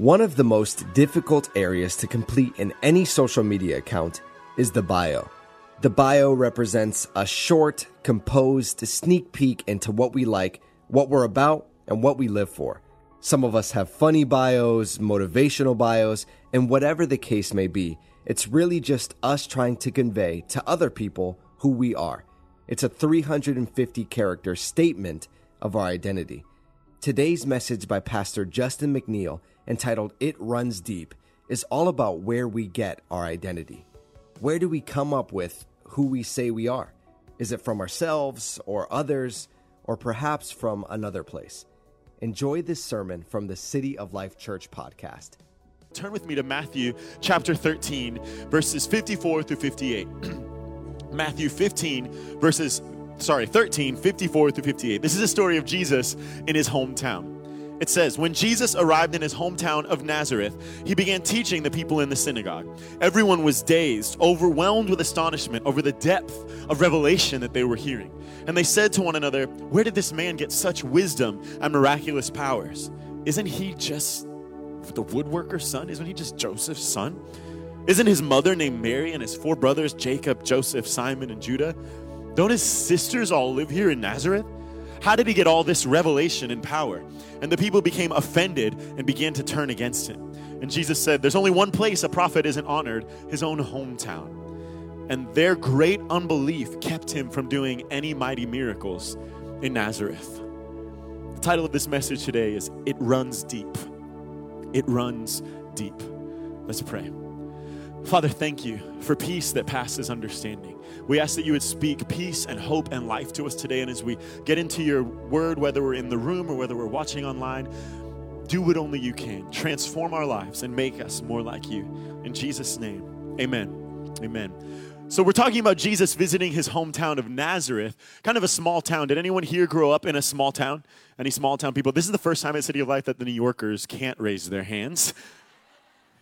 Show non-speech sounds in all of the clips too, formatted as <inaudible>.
One of the most difficult areas to complete in any social media account is the bio. The bio represents a short, composed sneak peek into what we like, what we're about, and what we live for. Some of us have funny bios, motivational bios, and whatever the case may be, it's really just us trying to convey to other people who we are. It's a 350 character statement of our identity. Today's message by Pastor Justin McNeil, entitled It Runs Deep, is all about where we get our identity. Where do we come up with who we say we are? Is it from ourselves or others, or perhaps from another place? Enjoy this sermon from the City of Life Church podcast. Turn with me to Matthew chapter 13, verses 54 through 58. <clears throat> Matthew 15, verses, sorry, 13, 54 through 58. This is a story of Jesus in his hometown. It says, When Jesus arrived in his hometown of Nazareth, he began teaching the people in the synagogue. Everyone was dazed, overwhelmed with astonishment over the depth of revelation that they were hearing. And they said to one another, Where did this man get such wisdom and miraculous powers? Isn't he just the woodworker's son? Isn't he just Joseph's son? Isn't his mother named Mary and his four brothers, Jacob, Joseph, Simon, and Judah? Don't his sisters all live here in Nazareth? How did he get all this revelation and power? And the people became offended and began to turn against him. And Jesus said, There's only one place a prophet isn't honored his own hometown. And their great unbelief kept him from doing any mighty miracles in Nazareth. The title of this message today is It Runs Deep. It runs deep. Let's pray. Father, thank you for peace that passes understanding. We ask that you would speak peace and hope and life to us today. And as we get into your word, whether we're in the room or whether we're watching online, do what only you can. Transform our lives and make us more like you. In Jesus' name, amen. Amen. So, we're talking about Jesus visiting his hometown of Nazareth, kind of a small town. Did anyone here grow up in a small town? Any small town people? This is the first time at City of Life that the New Yorkers can't raise their hands.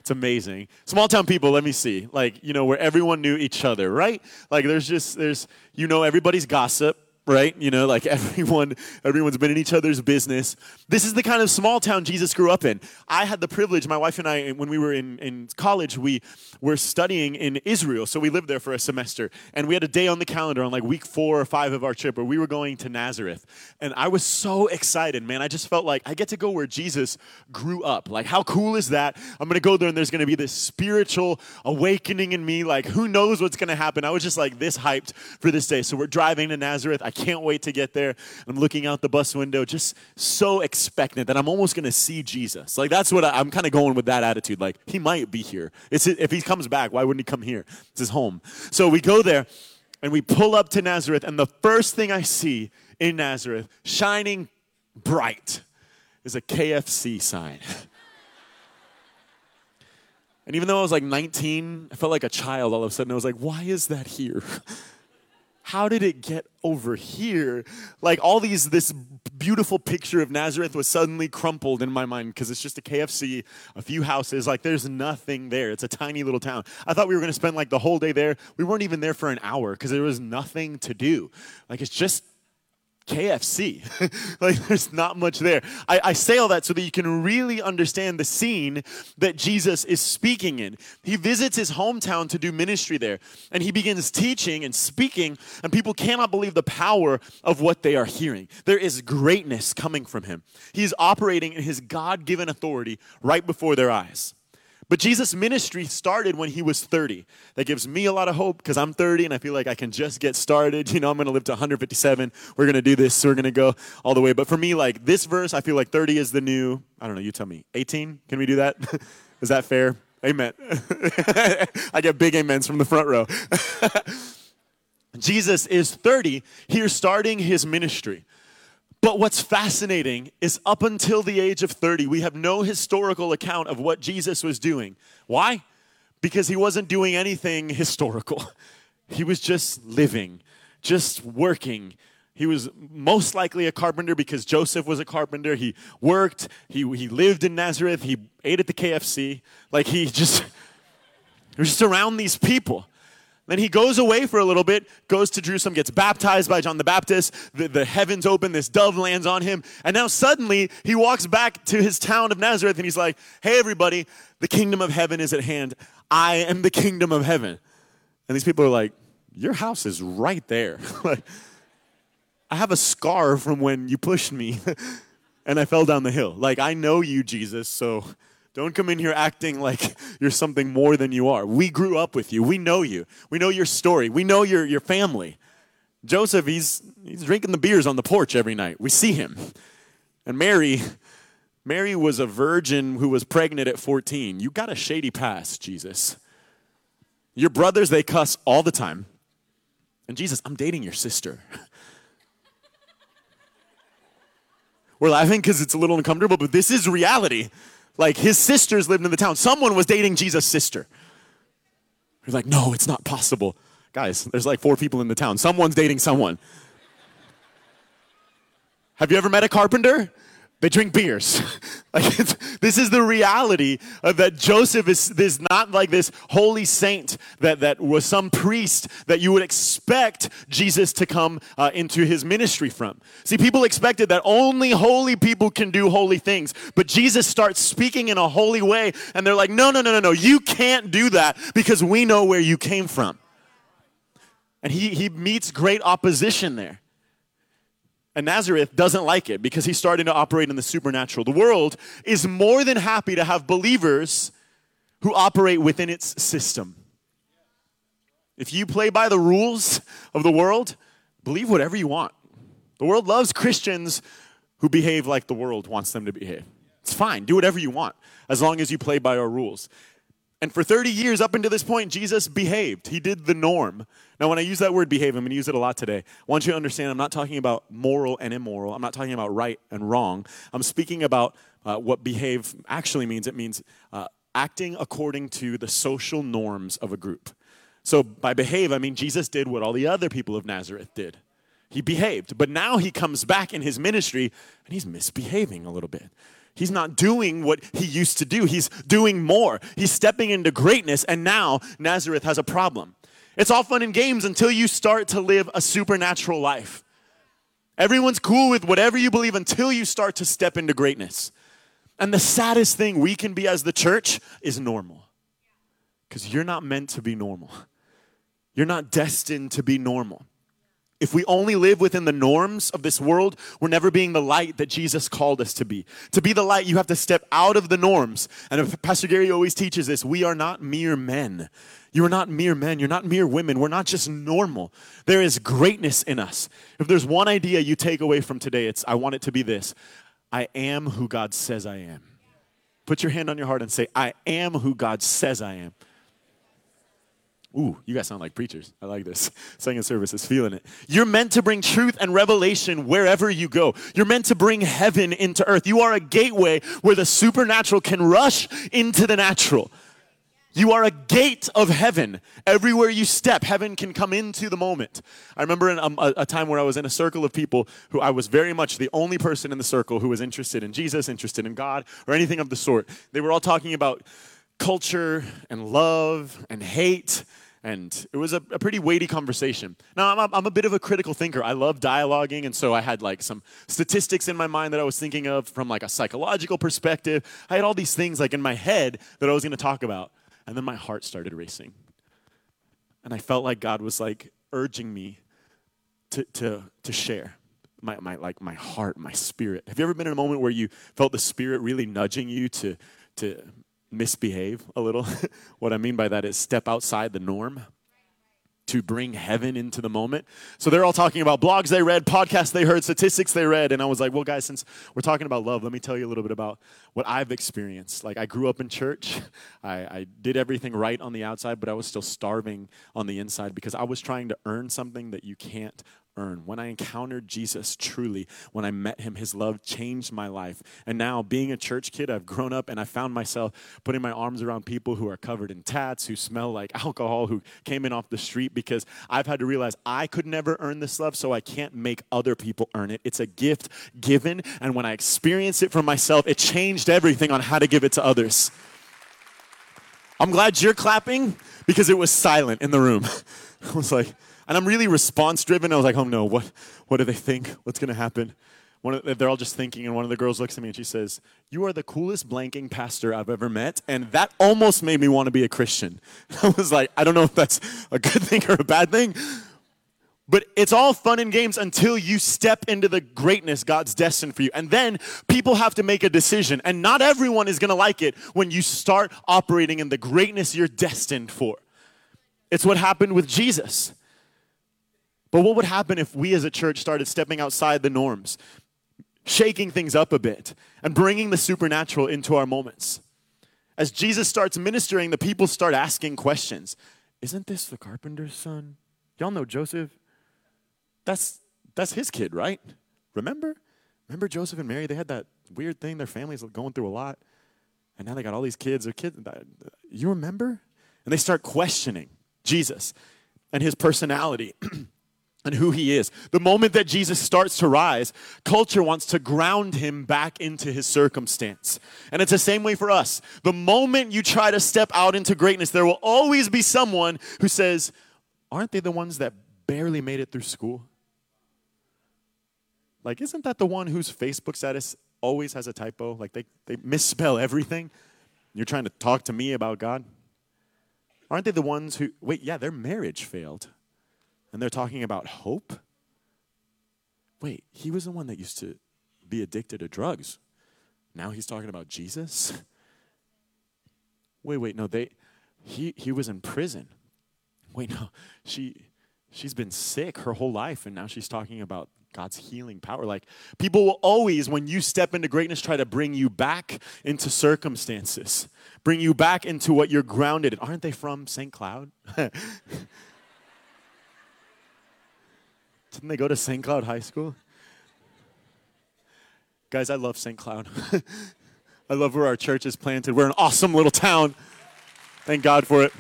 It's amazing. Small town people, let me see. Like, you know, where everyone knew each other, right? Like there's just there's you know everybody's gossip right? You know, like <laughs> everyone, everyone's been in each other's business. This is the kind of small town Jesus grew up in. I had the privilege, my wife and I, when we were in, in college, we were studying in Israel. So we lived there for a semester. And we had a day on the calendar on like week four or five of our trip where we were going to Nazareth. And I was so excited, man. I just felt like I get to go where Jesus grew up. Like, how cool is that? I'm going to go there and there's going to be this spiritual awakening in me. Like, who knows what's going to happen? I was just like this hyped for this day. So we're driving to Nazareth. I can't wait to get there. I'm looking out the bus window, just so expectant that I'm almost going to see Jesus. Like that's what I, am kind of going with that attitude. Like he might be here. It's, if he comes back, why wouldn't he come here? It's his home. So we go there and we pull up to Nazareth, and the first thing I see in Nazareth, shining bright, is a KFC sign. <laughs> And even though I was like 19, I felt like a child all of a sudden. I was like, why is that here? <laughs> how did it get over here? Like all these, this beautiful picture of Nazareth was suddenly crumpled in my mind because it's just a KFC, a few houses. Like there's nothing there. It's a tiny little town. I thought we were going to spend like the whole day there. We weren't even there for an hour because there was nothing to do. Like it's just KFC. <laughs> like, there's not much there. I, I, say all that so that you can really understand the scene that Jesus is speaking in. He visits his hometown to do ministry there, and he begins teaching and speaking, and people cannot believe the power of what they are hearing. There is greatness coming from him. He is operating in his God given authority right before their eyes. But Jesus' ministry started when he was 30. That gives me a lot of hope because I'm 30 and I feel like I can just get started. <laughs> You know, I'm going to live to 157. We're going to do this. So we're going to go all the way. But for me, like this verse, I feel like 30 is the new, I don't know, you tell me, 18? Can we do that? <laughs> is that fair? Amen. <laughs> I get big amens from the front row. Jesus is 30 here starting his ministry. But what's fascinating is up until the age of 30, we have no historical account of what Jesus was doing. Why? Because he wasn't doing anything <laughs> historical. He was just living, just working. He was most likely a carpenter because Joseph was a carpenter. He worked, he, he lived in Nazareth, he ate at the KFC. Like he just, he was just around these people. Then he goes away for a little bit, goes to Jerusalem, gets baptized by John the Baptist. The, the heavens open, this dove lands on him. And now suddenly he walks back to his town of Nazareth and he's like, Hey, everybody, the kingdom of heaven is at hand. I am the kingdom of heaven. And these people are like, Your house is right there. <laughs> like, I have a scar from when you pushed me <laughs> and I fell down the hill. Like, I know you, Jesus, so don't come in here acting like <laughs> you're something more than you are. We grew up with you. We know you. We know your story. We know your, your family. Joseph, he's, he's drinking the beers on the porch every night. We see him. And Mary, Mary was a virgin who was pregnant at 14. You got a shady past, Jesus. Your brothers, they cuss all the time. And Jesus, I'm dating your sister. <laughs> We're laughing because it's a little uncomfortable, but this is reality. Like his sisters lived in the town. Someone was dating Jesus' sister. He's like, no, it's not possible. Guys, there's like four people in the town. Someone's dating someone. Have you ever met a carpenter? They drink beers. <laughs> like this is the reality of that Joseph is, is not like this holy saint that, that was some priest that you would expect Jesus to come uh, into his ministry from. See, people expected that only holy people can do holy things, but Jesus starts speaking in a holy way, and they're like, no, no, no, no, no, you can't do that because we know where you came from. And he, he meets great opposition there. And Nazareth doesn't like it because he's starting to operate in the supernatural. The world is more than happy to have believers who operate within its system. If you play by the rules of the world, believe whatever you want. The world loves Christians who behave like the world wants them to behave. It's fine, do whatever you want, as long as you play by our rules. And for 30 years up until this point, Jesus behaved. He did the norm. Now, when I use that word behave, I'm going to use it a lot today. I want you to understand I'm not talking about moral and immoral. I'm not talking about right and wrong. I'm speaking about uh, what behave actually means. It means uh, acting according to the social norms of a group. So, by behave, I mean Jesus did what all the other people of Nazareth did. He behaved. But now he comes back in his ministry and he's misbehaving a little bit. He's not doing what he used to do. He's doing more. He's stepping into greatness, and now Nazareth has a problem. It's all fun and games until you start to live a supernatural life. Everyone's cool with whatever you believe until you start to step into greatness. And the saddest thing we can be as the church is normal. Because you're not meant to be normal. You're not destined to be normal. If we only live within the norms of this world, we're never being the light that Jesus called us to be. To be the light, you have to step out of the norms. And Pastor Gary always teaches this we are not mere men. You are not mere men. You're not mere women. We're not just normal. There is greatness in us. If there's one idea you take away from today, it's I want it to be this I am who God says I am. Put your hand on your heart and say, I am who God says I am. Ooh, you guys sound like preachers. I like this. <laughs> Second service is feeling it. You're meant to bring truth and revelation wherever you go. You're meant to bring heaven into earth. You are a gateway where the supernatural can rush into the natural. You are a gate of heaven. Everywhere you step, heaven can come into the moment. I remember in um, a, a, time where I was in a circle of people who I was very much the only person in the circle who was interested in Jesus, interested in God, or anything of the sort. They were all talking about culture and love and hate. And it was a, a pretty weighty conversation. Now, I'm a, I'm a bit of a critical thinker. I love dialoguing, and so I had like some statistics in my mind that I was thinking of from like a psychological perspective. I had all these things like in my head that I was going to talk about. And then my heart started racing. And I felt like God was like urging me to, to, to share my, my, like my heart, my spirit. Have you ever been in a moment where you felt the spirit really nudging you to, to misbehave a little. <laughs> what I mean by that is step outside the norm to bring heaven into the moment. So they're all talking about blogs they read, podcasts they heard, statistics they read. And I was like, well, guys, since we're talking about love, let me tell you a little bit about what I've experienced. Like, I grew up in church, <laughs> I, I did everything right on the outside, but I was still starving on the inside because I was trying to earn something that you can't earn. When I encountered Jesus truly, when I met him, his love changed my life. And now, being a church kid, I've grown up and I found myself putting my arms around people who are covered in tats, who smell like <laughs> alcohol, who came in off the street because I've had to realize I could never earn this love, so I can't make other people earn it. It's a gift given, and when I experienced it for myself, it changed everything on how to give it to others. I'm glad you're clapping because it was silent in the room. <laughs> I was like, and I'm really response driven. I was like, oh no, what, what do they think? What's going to happen? One of, they're all just thinking, and one of the girls looks at me and she says, You are the coolest blanking pastor I've ever met. And that almost made me want to be a Christian. <laughs> I was like, I don't know if that's a good thing or a bad thing, but it's all fun and games until you step into the greatness God's destined for you. And then people have to make a decision. And not everyone is going to like it when you start operating in the greatness you're destined for. It's what happened with Jesus. But what would happen if we as a church started stepping outside the norms, shaking things up a bit, and bringing the supernatural into our moments? As Jesus starts ministering, the people start asking questions Isn't this the carpenter's son? Y'all know Joseph? That's that's his kid, right? Remember? Remember Joseph and Mary? They had that weird thing. Their family's going through a lot, and now they got all these kids. Their kids. Uh, you remember? And they start questioning Jesus and his personality. <clears throat> and who he is. The moment that Jesus starts to rise, culture wants to ground him back into his circumstance. And it's the same way for us. The moment you try to step out into greatness, there will always be someone who says, Aren't they the ones that barely made it through school? Like, isn't that the one whose Facebook status always has a typo? Like, they, they misspell everything. You're trying to talk to me about God? Aren't they the ones who, wait, yeah, their marriage failed. And they're talking about hope? Wait, he was the one that used to be addicted to drugs. Now he's talking about Jesus? <laughs> Wait, wait, no, they he he was in prison. Wait, no, she she's been sick her whole life and now she's talking about God's healing power. Like people will always, when you step into greatness, try to bring you back into circumstances, bring you back into what you're grounded in. Aren't they from St. Cloud? <laughs> Didn't they go to St. Cloud High School? Guys, I love St. Cloud. <laughs> I love where our church is planted. We're an awesome little town. Thank God for it.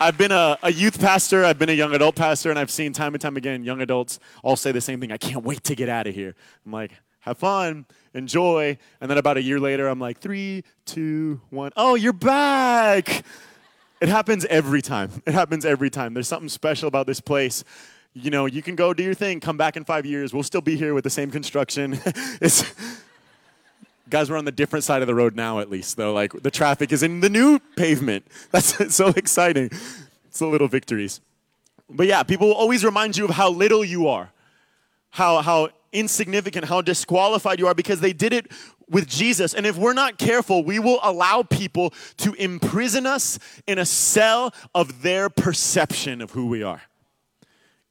I've been a, a, youth pastor, I've been a young adult pastor, and I've seen time and time again young adults all say the same thing I can't wait to get out of here. I'm like, have fun, enjoy. And then about a year later, I'm like, three, two, one. Oh, you're back. It happens every time. It happens every time. There's something special about this place. You know, you can go do your thing, come back in five years. We'll still be here with the same construction. <laughs> it's guys we're on the different side of the road now at least though like the traffic is in the new pavement <laughs> that's <laughs> so exciting it's the little victories but yeah people will always remind you of how little you are how how insignificant how disqualified you are because they did it with Jesus. And if we're not careful, we will allow people to imprison us in a cell of their perception of who we are.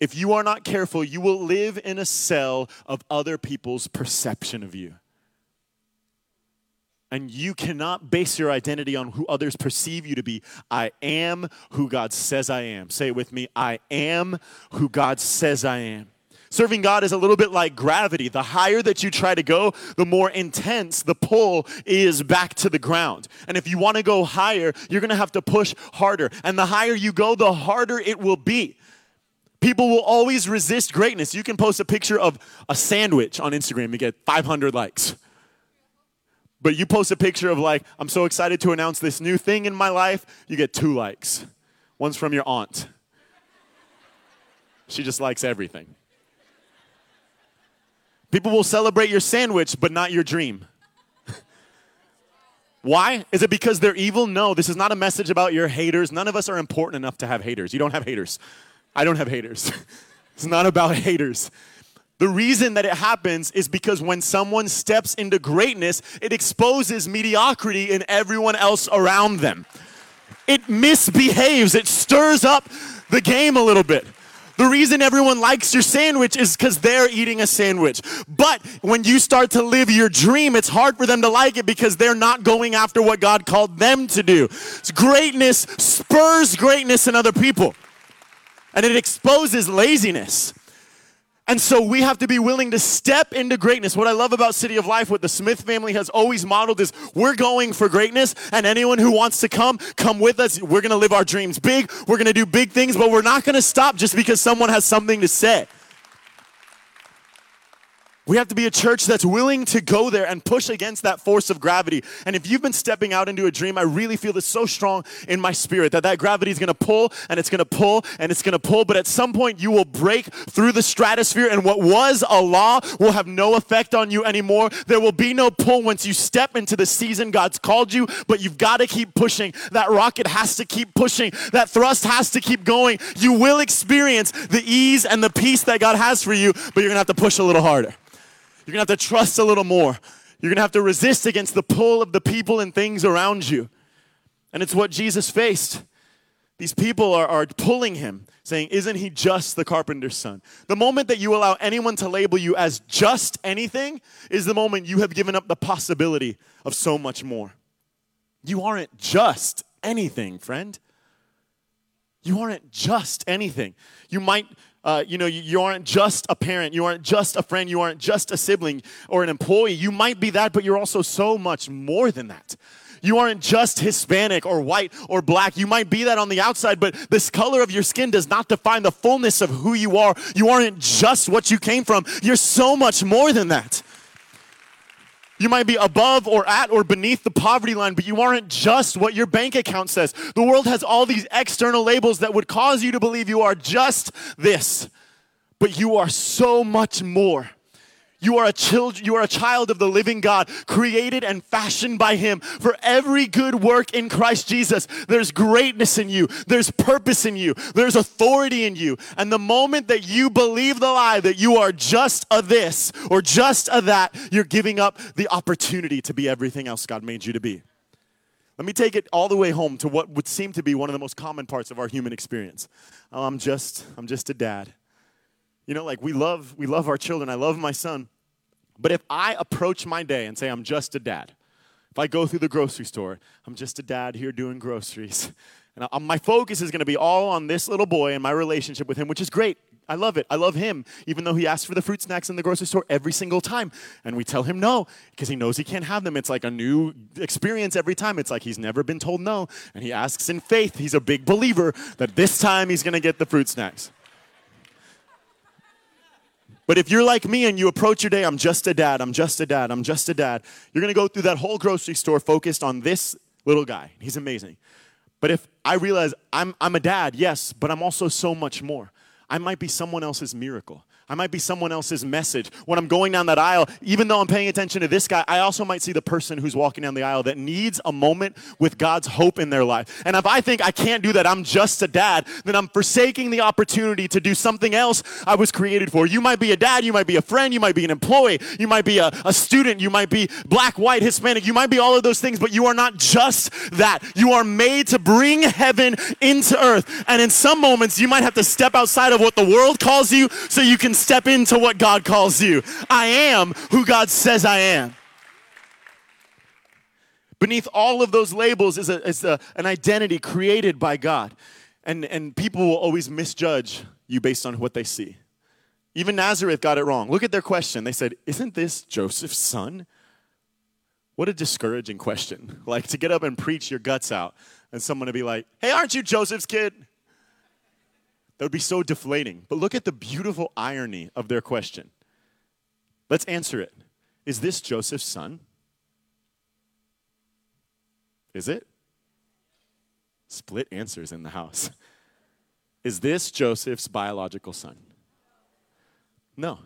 If you are not careful, you will live in a cell of other people's perception of you. And you cannot base your identity on who others perceive you to be. I am who God says I am. Say it with me I am who God says I am. Serving God is a little bit like gravity. The higher that you try to go, the more intense the pull is back to the ground. And if you want to go higher, you're going to have to push harder. And the higher you go, the harder it will be. People will always resist greatness. You can post a picture of a sandwich on Instagram and get 500 likes. But you post a picture of like, I'm so excited to announce this new thing in my life, you get two likes. One's from your aunt. She just likes everything. People will celebrate your sandwich, but not your dream. <laughs> Why? Is it because they're evil? No, this is not a message about your haters. None of us are important enough to have haters. You don't have haters. I don't have haters. <laughs> it's not about haters. The reason that it happens is because when someone steps into greatness, it exposes mediocrity in everyone else around them. It misbehaves, it stirs up the game a little bit. The reason everyone likes your sandwich is because they're eating a sandwich. But when you start to live your dream, it's hard for them to like it because they're not going after what God called them to do. greatness spurs greatness in other people, and it exposes laziness. And so we have to be willing to step into greatness. What I love about City of Life, what the Smith family has always modeled is we're going for greatness, and anyone who wants to come, come with us. We're gonna live our dreams big, we're gonna do big things, but we're not gonna stop just because someone has something to say. We have to be a church that's willing to go there and push against that force of gravity. And if you've been stepping out into a dream, I really feel this so strong in my spirit that that gravity is going to pull and it's going to pull and it's going to pull. But at some point, you will break through the stratosphere, and what was a law will have no effect on you anymore. There will be no pull once you step into the season God's called you, but you've got to keep pushing. That rocket has to keep pushing, that thrust has to keep going. You will experience the ease and the peace that God has for you, but you're going to have to push a little harder. You're going to have to trust a little more. You're going to have to resist against the pull of the people and things around you. And it's what Jesus faced. These people are, are pulling him, saying, Isn't he just the carpenter's son? The moment that you allow anyone to label you as just anything is the moment you have given up the possibility of so much more. You aren't just anything, friend. You aren't just anything. You might uh, you know, you, you, aren't just a parent, you aren't just a friend, you aren't just a sibling or an employee. You might be that, but you're also so much more than that. You aren't just Hispanic or white or black. You might be that on the outside, but this color of your skin does not define the fullness of who you are. You aren't just what you came from. You're so much more than that. You might be above or at or beneath the poverty line, but you aren't just what your bank account says. The world has all these external labels that would cause you to believe you are just this, but you are so much more. You are a child, you are a child of the living God, created and fashioned by him for every good work in Christ Jesus. There's greatness in you. There's purpose in you. There's authority in you. And the moment that you believe the lie that you are just a this or just a that, you're giving up the opportunity to be everything else God made you to be. Let me take it all the way home to what would seem to be one of the most common parts of our human experience. Oh, I'm just I'm just a dad. You know, like we love we love our children. I love my son. But if I approach my day and say, I'm just a dad, if I go through the grocery store, I'm just a dad here doing groceries, <laughs> and I, my focus is going to be all on this little boy and my relationship with him, which is great. I love it. I love him, even though he asks for the fruit snacks in the grocery store every single time. And we tell him no because he knows he can't have them. It's like a new experience every time. It's like he's never been told no. And he asks in faith. He's a big believer that this time he's going to get the fruit snacks. But if you're like me and you approach your day, I'm just a dad, I'm just a dad, I'm just a dad, you're gonna go through that whole grocery store focused on this little guy. He's amazing. But if I realize I'm, I'm a dad, yes, but I'm also so much more, I might be someone else's miracle. I might be someone else's message. When I'm going down that aisle, even though I'm paying attention to this guy, I also might see the person who's walking down the aisle that needs a moment with God's hope in their life. And if I think I can't do that, I'm just a dad, then I'm forsaking the opportunity to do something else I was created for. You might be a dad, you might be a friend, you might be an employee, you might be a, a student, you might be black, white, Hispanic, you might be all of those things, but you are not just that. You are made to bring heaven into earth. And in some moments, you might have to step outside of what the world calls you so you can step into what God calls you. I am who God says I am. Beneath all of those labels is, a, is a, an identity created by God. And, and people will always misjudge you based on what they see. Even Nazareth got it wrong. Look at their question. They said, Isn't this Joseph's son? What a discouraging question. Like to get up and preach your guts out and someone to be like, Hey, aren't you Joseph's kid? That would be so deflating. But look at the beautiful irony of their question. Let's answer it. Is this Joseph's son? Is it? Split answers in the house. <laughs> Is this Joseph's biological son? No.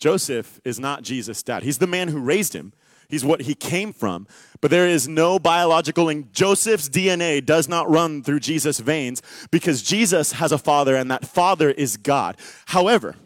Joseph is not Jesus' dad. He's the man who raised him, He's what he came from. But there is no biological, and Joseph's DNA does not run through Jesus' veins because Jesus has a father, and that father is God. However,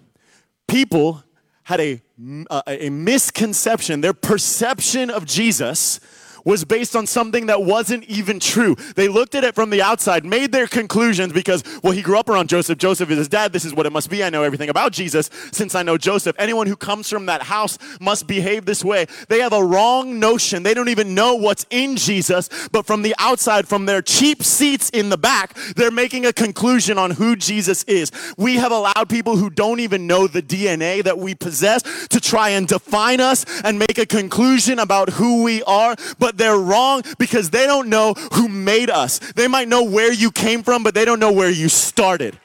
people had a, a, a misconception, their perception of Jesus was based on something that wasn't even true. They looked at it from the outside, made their conclusions because, well, he grew up around Joseph. Joseph is his dad. This is what it must be. I know everything about Jesus since I know Joseph. Anyone who comes from that house must behave this way. They have a wrong notion. They don't even know what's in Jesus, but from the outside, from their cheap seats in the back, they're making a conclusion on who Jesus is. We have allowed people who don't even know the DNA that we possess to try and define us and make a conclusion about who we are, but but they're wrong because they don't know who made us. They might know where you came from, but they don't know where you started.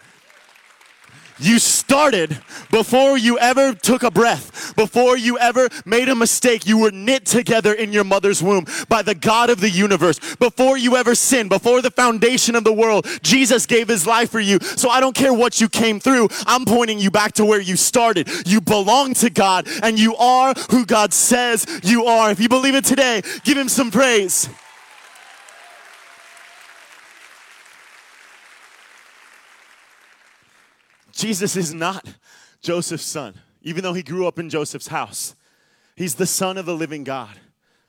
You started before you ever took a breath, before you ever made a mistake. You were knit together in your mother's womb by the God of the universe. Before you ever sinned, before the foundation of the world, Jesus gave his life for you. So I don't care what you came through. I'm pointing you back to where you started. You belong to God and you are who God says you are. If you believe it today, give him some praise. Jesus is not Joseph's son, even though he grew up in Joseph's house. He's the son of the living God.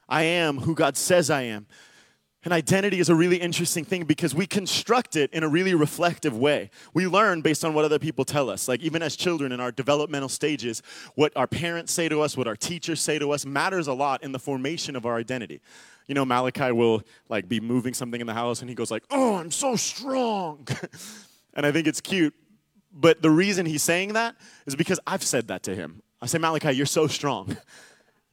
I am who God says I am. And identity is a really interesting thing because we construct it in a really reflective way. We learn based on what other people tell us. Like, even as children in our developmental stages, what our parents say to us, what our teachers say to us matters a lot in the formation of our identity. You know, Malachi will like be moving something in the house and he goes like, "Oh, I'm so strong." <laughs> and I think it's cute but the reason he's saying that is because I've said that to him. I say, Malachi, you're so strong. <laughs>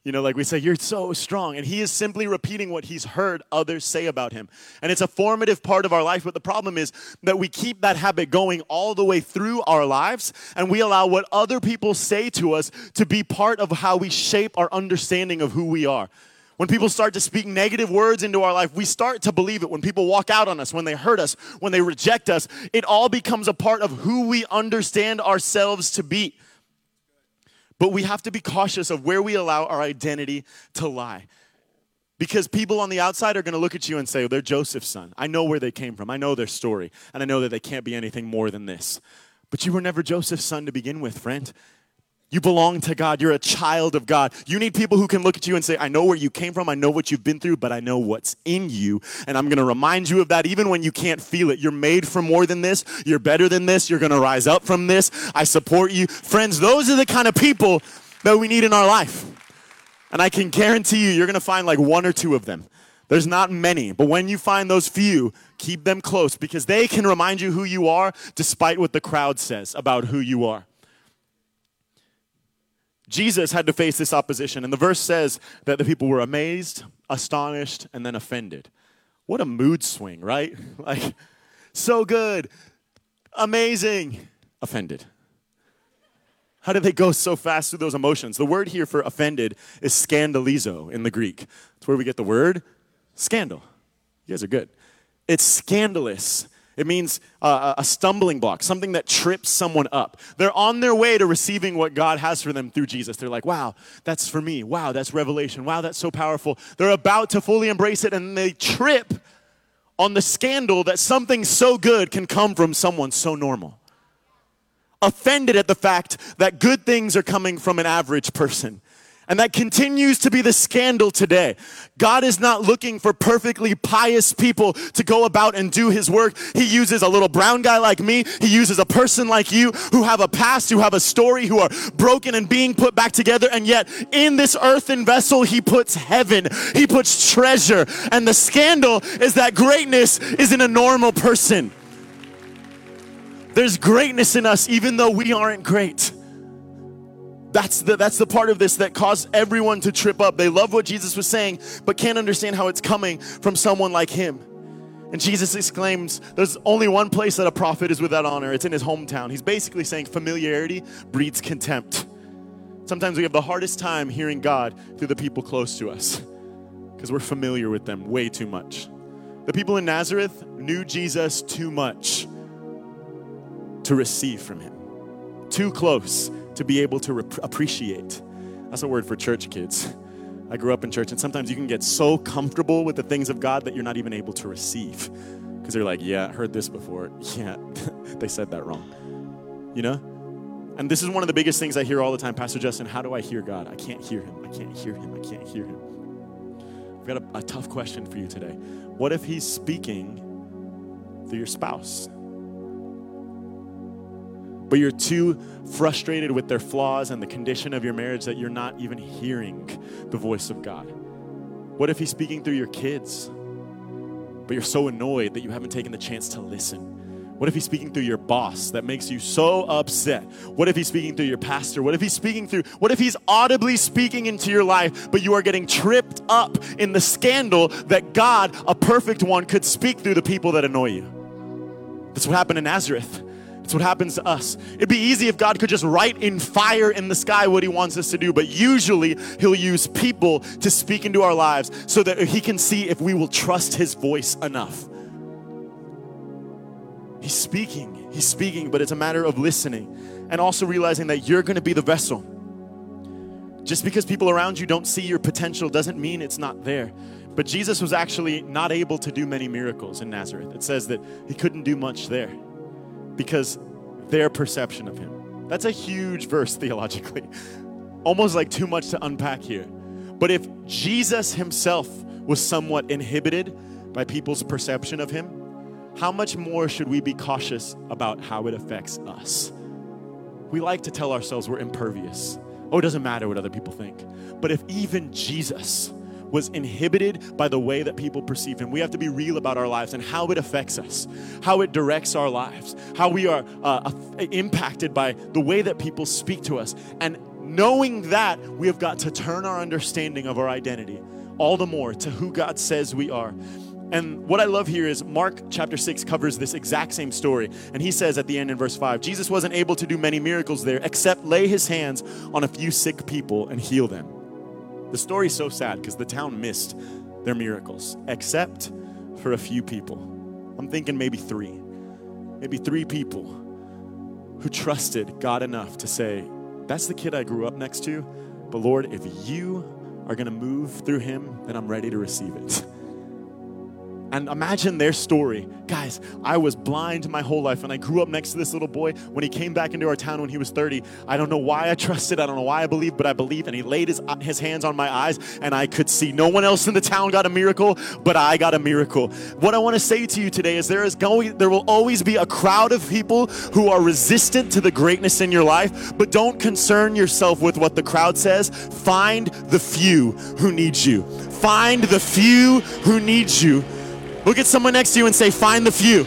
You know, like we say, you're so strong. And he is simply repeating what he's heard others say about him. And it's a formative part of our life. But the problem is that we keep that habit going all the way through our lives. And we allow what other people say to us to be part of how we shape our understanding of who we are. When people start to speak negative words into our life, we start to believe it. When people walk out on us, when they hurt us, when they reject us, it all becomes a part of who we understand ourselves to be. But we have to be cautious of where we allow our identity to lie. Because people on the outside are going to look at you and say, oh, they're Joseph's son. I know where they came from. I know their story. And I know that they can't be anything more than this. But you were never Joseph's son to begin with, friend. You belong to God. You're a child of God. You need people who can look at you and say, I know where you came from. I know what you've been through, but I know what's in you. And I'm going to remind you of that even when you can't feel it. You're made for more than this. You're better than this. You're going to rise up from this. I support you. Friends, those are the kind of people that we need in our life. And I can guarantee you, you're going to find like one or two of them. There's not many, but when you find those few, keep them close because they can remind you who you are despite what the crowd says about who you are. Jesus had to face this opposition. And the verse says that the people were amazed, astonished, and then offended. What a mood swing, right? <laughs> Like, so good, amazing, offended. How did they go so fast through those emotions? The word here for offended is scandalizo in the Greek. That's where we get the word scandal. You guys are good. It's scandalous it means uh, a stumbling block, something that trips someone up. They're on their way to receiving what God has for them through Jesus. They're like, wow, that's for me. Wow, that's revelation. Wow, that's so powerful. They're about to fully embrace it and they trip on the scandal that something so good can come from someone so normal. Offended at the fact that good things are coming from an average person. And that continues to be the scandal today. God is not looking for perfectly pious people to go about and do his work. He uses a little brown guy like me. He uses a person like you who have a past, who have a story, who are broken and being put back together. And yet in this earthen vessel, he puts heaven. He puts treasure. And the scandal is that greatness is in a normal person. There's greatness in us even though we aren't great. That's the, that's the part of this that caused everyone to trip up. They love what Jesus was saying, but can't understand how it's coming from someone like him. And Jesus exclaims, There's only one place that a prophet is without honor. It's in his hometown. He's basically saying familiarity breeds contempt. Sometimes we have the hardest time hearing God through the people close to us because we're familiar with them way too much. The people in Nazareth knew Jesus too much to receive from him, too close to be able to rep- appreciate. That's a word for church kids. I grew up in church, and sometimes you can get so comfortable with the things of God that you're not even able to receive. Because you're like, yeah, I heard this before. <laughs> Yeah, <laughs> they said that wrong. You know? And this is one of the biggest things I hear all the time Pastor Justin, how do I hear God? I can't hear him. I can't hear him. I can't hear him. I've got a, a tough question for you today. What if he's speaking through your spouse? But you're too frustrated with their flaws and the condition of your marriage that you're not even hearing the voice of God? What if He's speaking through your kids, but you're so annoyed that you haven't taken the chance to listen? What if he's speaking through your boss that makes you so upset? What if he's speaking through your pastor? What if he's speaking through, what if he's audibly speaking into your life, but you are getting tripped up in the scandal that God, a perfect one, could speak through the people that annoy you? That's what happened in Nazareth. It's what happens to us. It'd be easy if God could just write in fire in the sky what He wants us to do, but usually He'll use people to speak into our lives so that He can see if we will trust His voice enough. He's speaking, He's speaking, but it's a matter of listening and also realizing that you're going to be the vessel. Just because people around you don't see your potential doesn't mean it's not there. But Jesus was actually not able to do many miracles in Nazareth. It says that he couldn't do much there because their perception of him. That's a huge verse <laughs> theologically, almost like too much to unpack here. But if Jesus himself was somewhat inhibited by people's perception of him, how much more should we be cautious about how it affects us? We like to tell ourselves we're impervious. Oh, it doesn't matter what other people think. But if even Jesus, was inhibited by the way that people perceive him. We have to be real about our lives and how it affects us, how it directs our lives, how we are uh, impacted by the way that people speak to us. And knowing that, we have got to turn our understanding of our identity all the more to who God says we are. And what I love here is Mark chapter 6 covers this exact same story. And he says at the end in verse 5 Jesus wasn't able to do many miracles there except lay his hands on a few sick people and heal them. The story's so sad because the town missed their miracles, except for a few people. I'm thinking maybe three. Maybe three people who trusted God enough to say, That's the kid I grew up next to, but Lord, if you are going to move through him, then I'm ready to receive it. <laughs> And imagine their story. Guys, I was blind my whole life and I grew up next to this little boy. When he came back into our town when he was 30, I don't know why I trusted, I don't know why I believed, but I believed. And he laid his, uh, his hands on my eyes and I could see. No one else in the town got a miracle, but I got a miracle. What I want to say to you today is there is going, there will always be a crowd of people who are resistant to the greatness in your life, but don't concern yourself with what the crowd says. Find the few who need you. Find the few who need you Look at someone next to you and say, Find the few.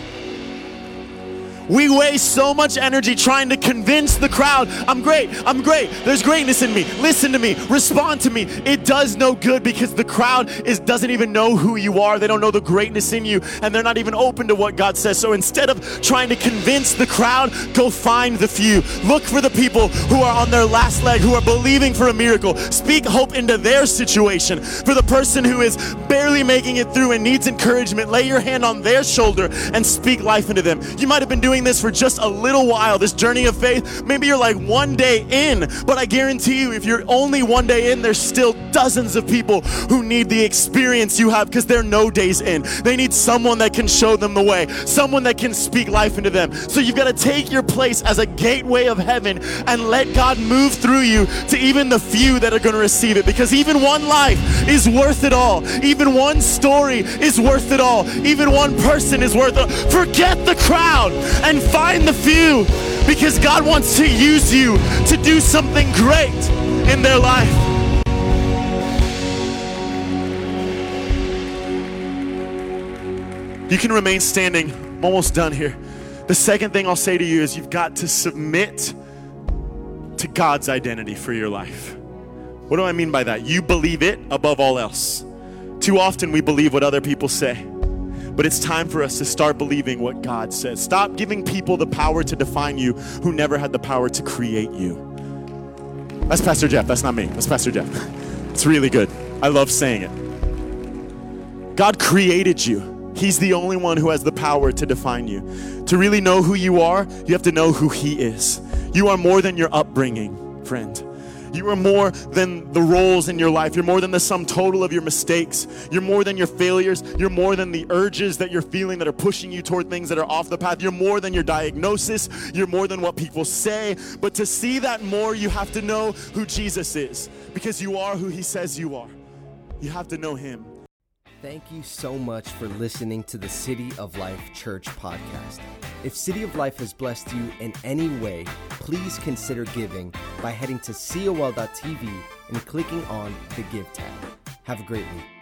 We waste so much energy trying to convince the crowd, I'm great, I'm great, there's greatness in me, listen to me, respond to me. It does no good because the crowd is, doesn't even know who you are, they don't know the greatness in you, and they're not even open to what God says. So instead of trying to convince the crowd, go find the few. Look for the people who are on their last leg, who are believing for a miracle. Speak hope into their situation. For the person who is barely making it through and needs encouragement, lay your hand on their shoulder and speak life into them. You might have been doing doing this for just a little while, this journey of faith, maybe you're like one day in, but I guarantee you, if you're only one day in, there's still dozens of people who need the experience you have because they're no days in. They need someone that can show them the way, someone that can speak life into them. So you've got to take your place as a gateway of heaven and let God move through you to even the few that are going to receive it because even one life is worth it all. Even one story is worth it all. Even one person is worth it. Forget the crowd and find the few because God wants to use you to do something great in their life. You can remain standing. I'm almost done here. The second thing I'll say to you is you've got to submit to God's identity for your life. What do I mean by that? You believe it above all else. Too often we believe what other people say. But it's time for us to start believing what God says. Stop giving people the power to define you who never had the power to create you. That's Pastor Jeff. That's not me. That's Pastor Jeff. <laughs> It's really good. I love saying it. God created you. He's the only one who has the power to define you. To really know who you are, you have to know who He is. You are more than your upbringing, friend. You are more than the roles in your life. You're more than the sum total of your mistakes. You're more than your failures. You're more than the urges that you're feeling that are pushing you toward things that are off the path. You're more than your diagnosis. You're more than what people say. But to see that more, you have to know who Jesus is because you are who he says you are. You have to know him. Thank you so much for listening to the City of Life Church podcast. If City of Life has blessed you in any way, please consider giving by heading to col.tv and clicking on the Give tab. Have a great week.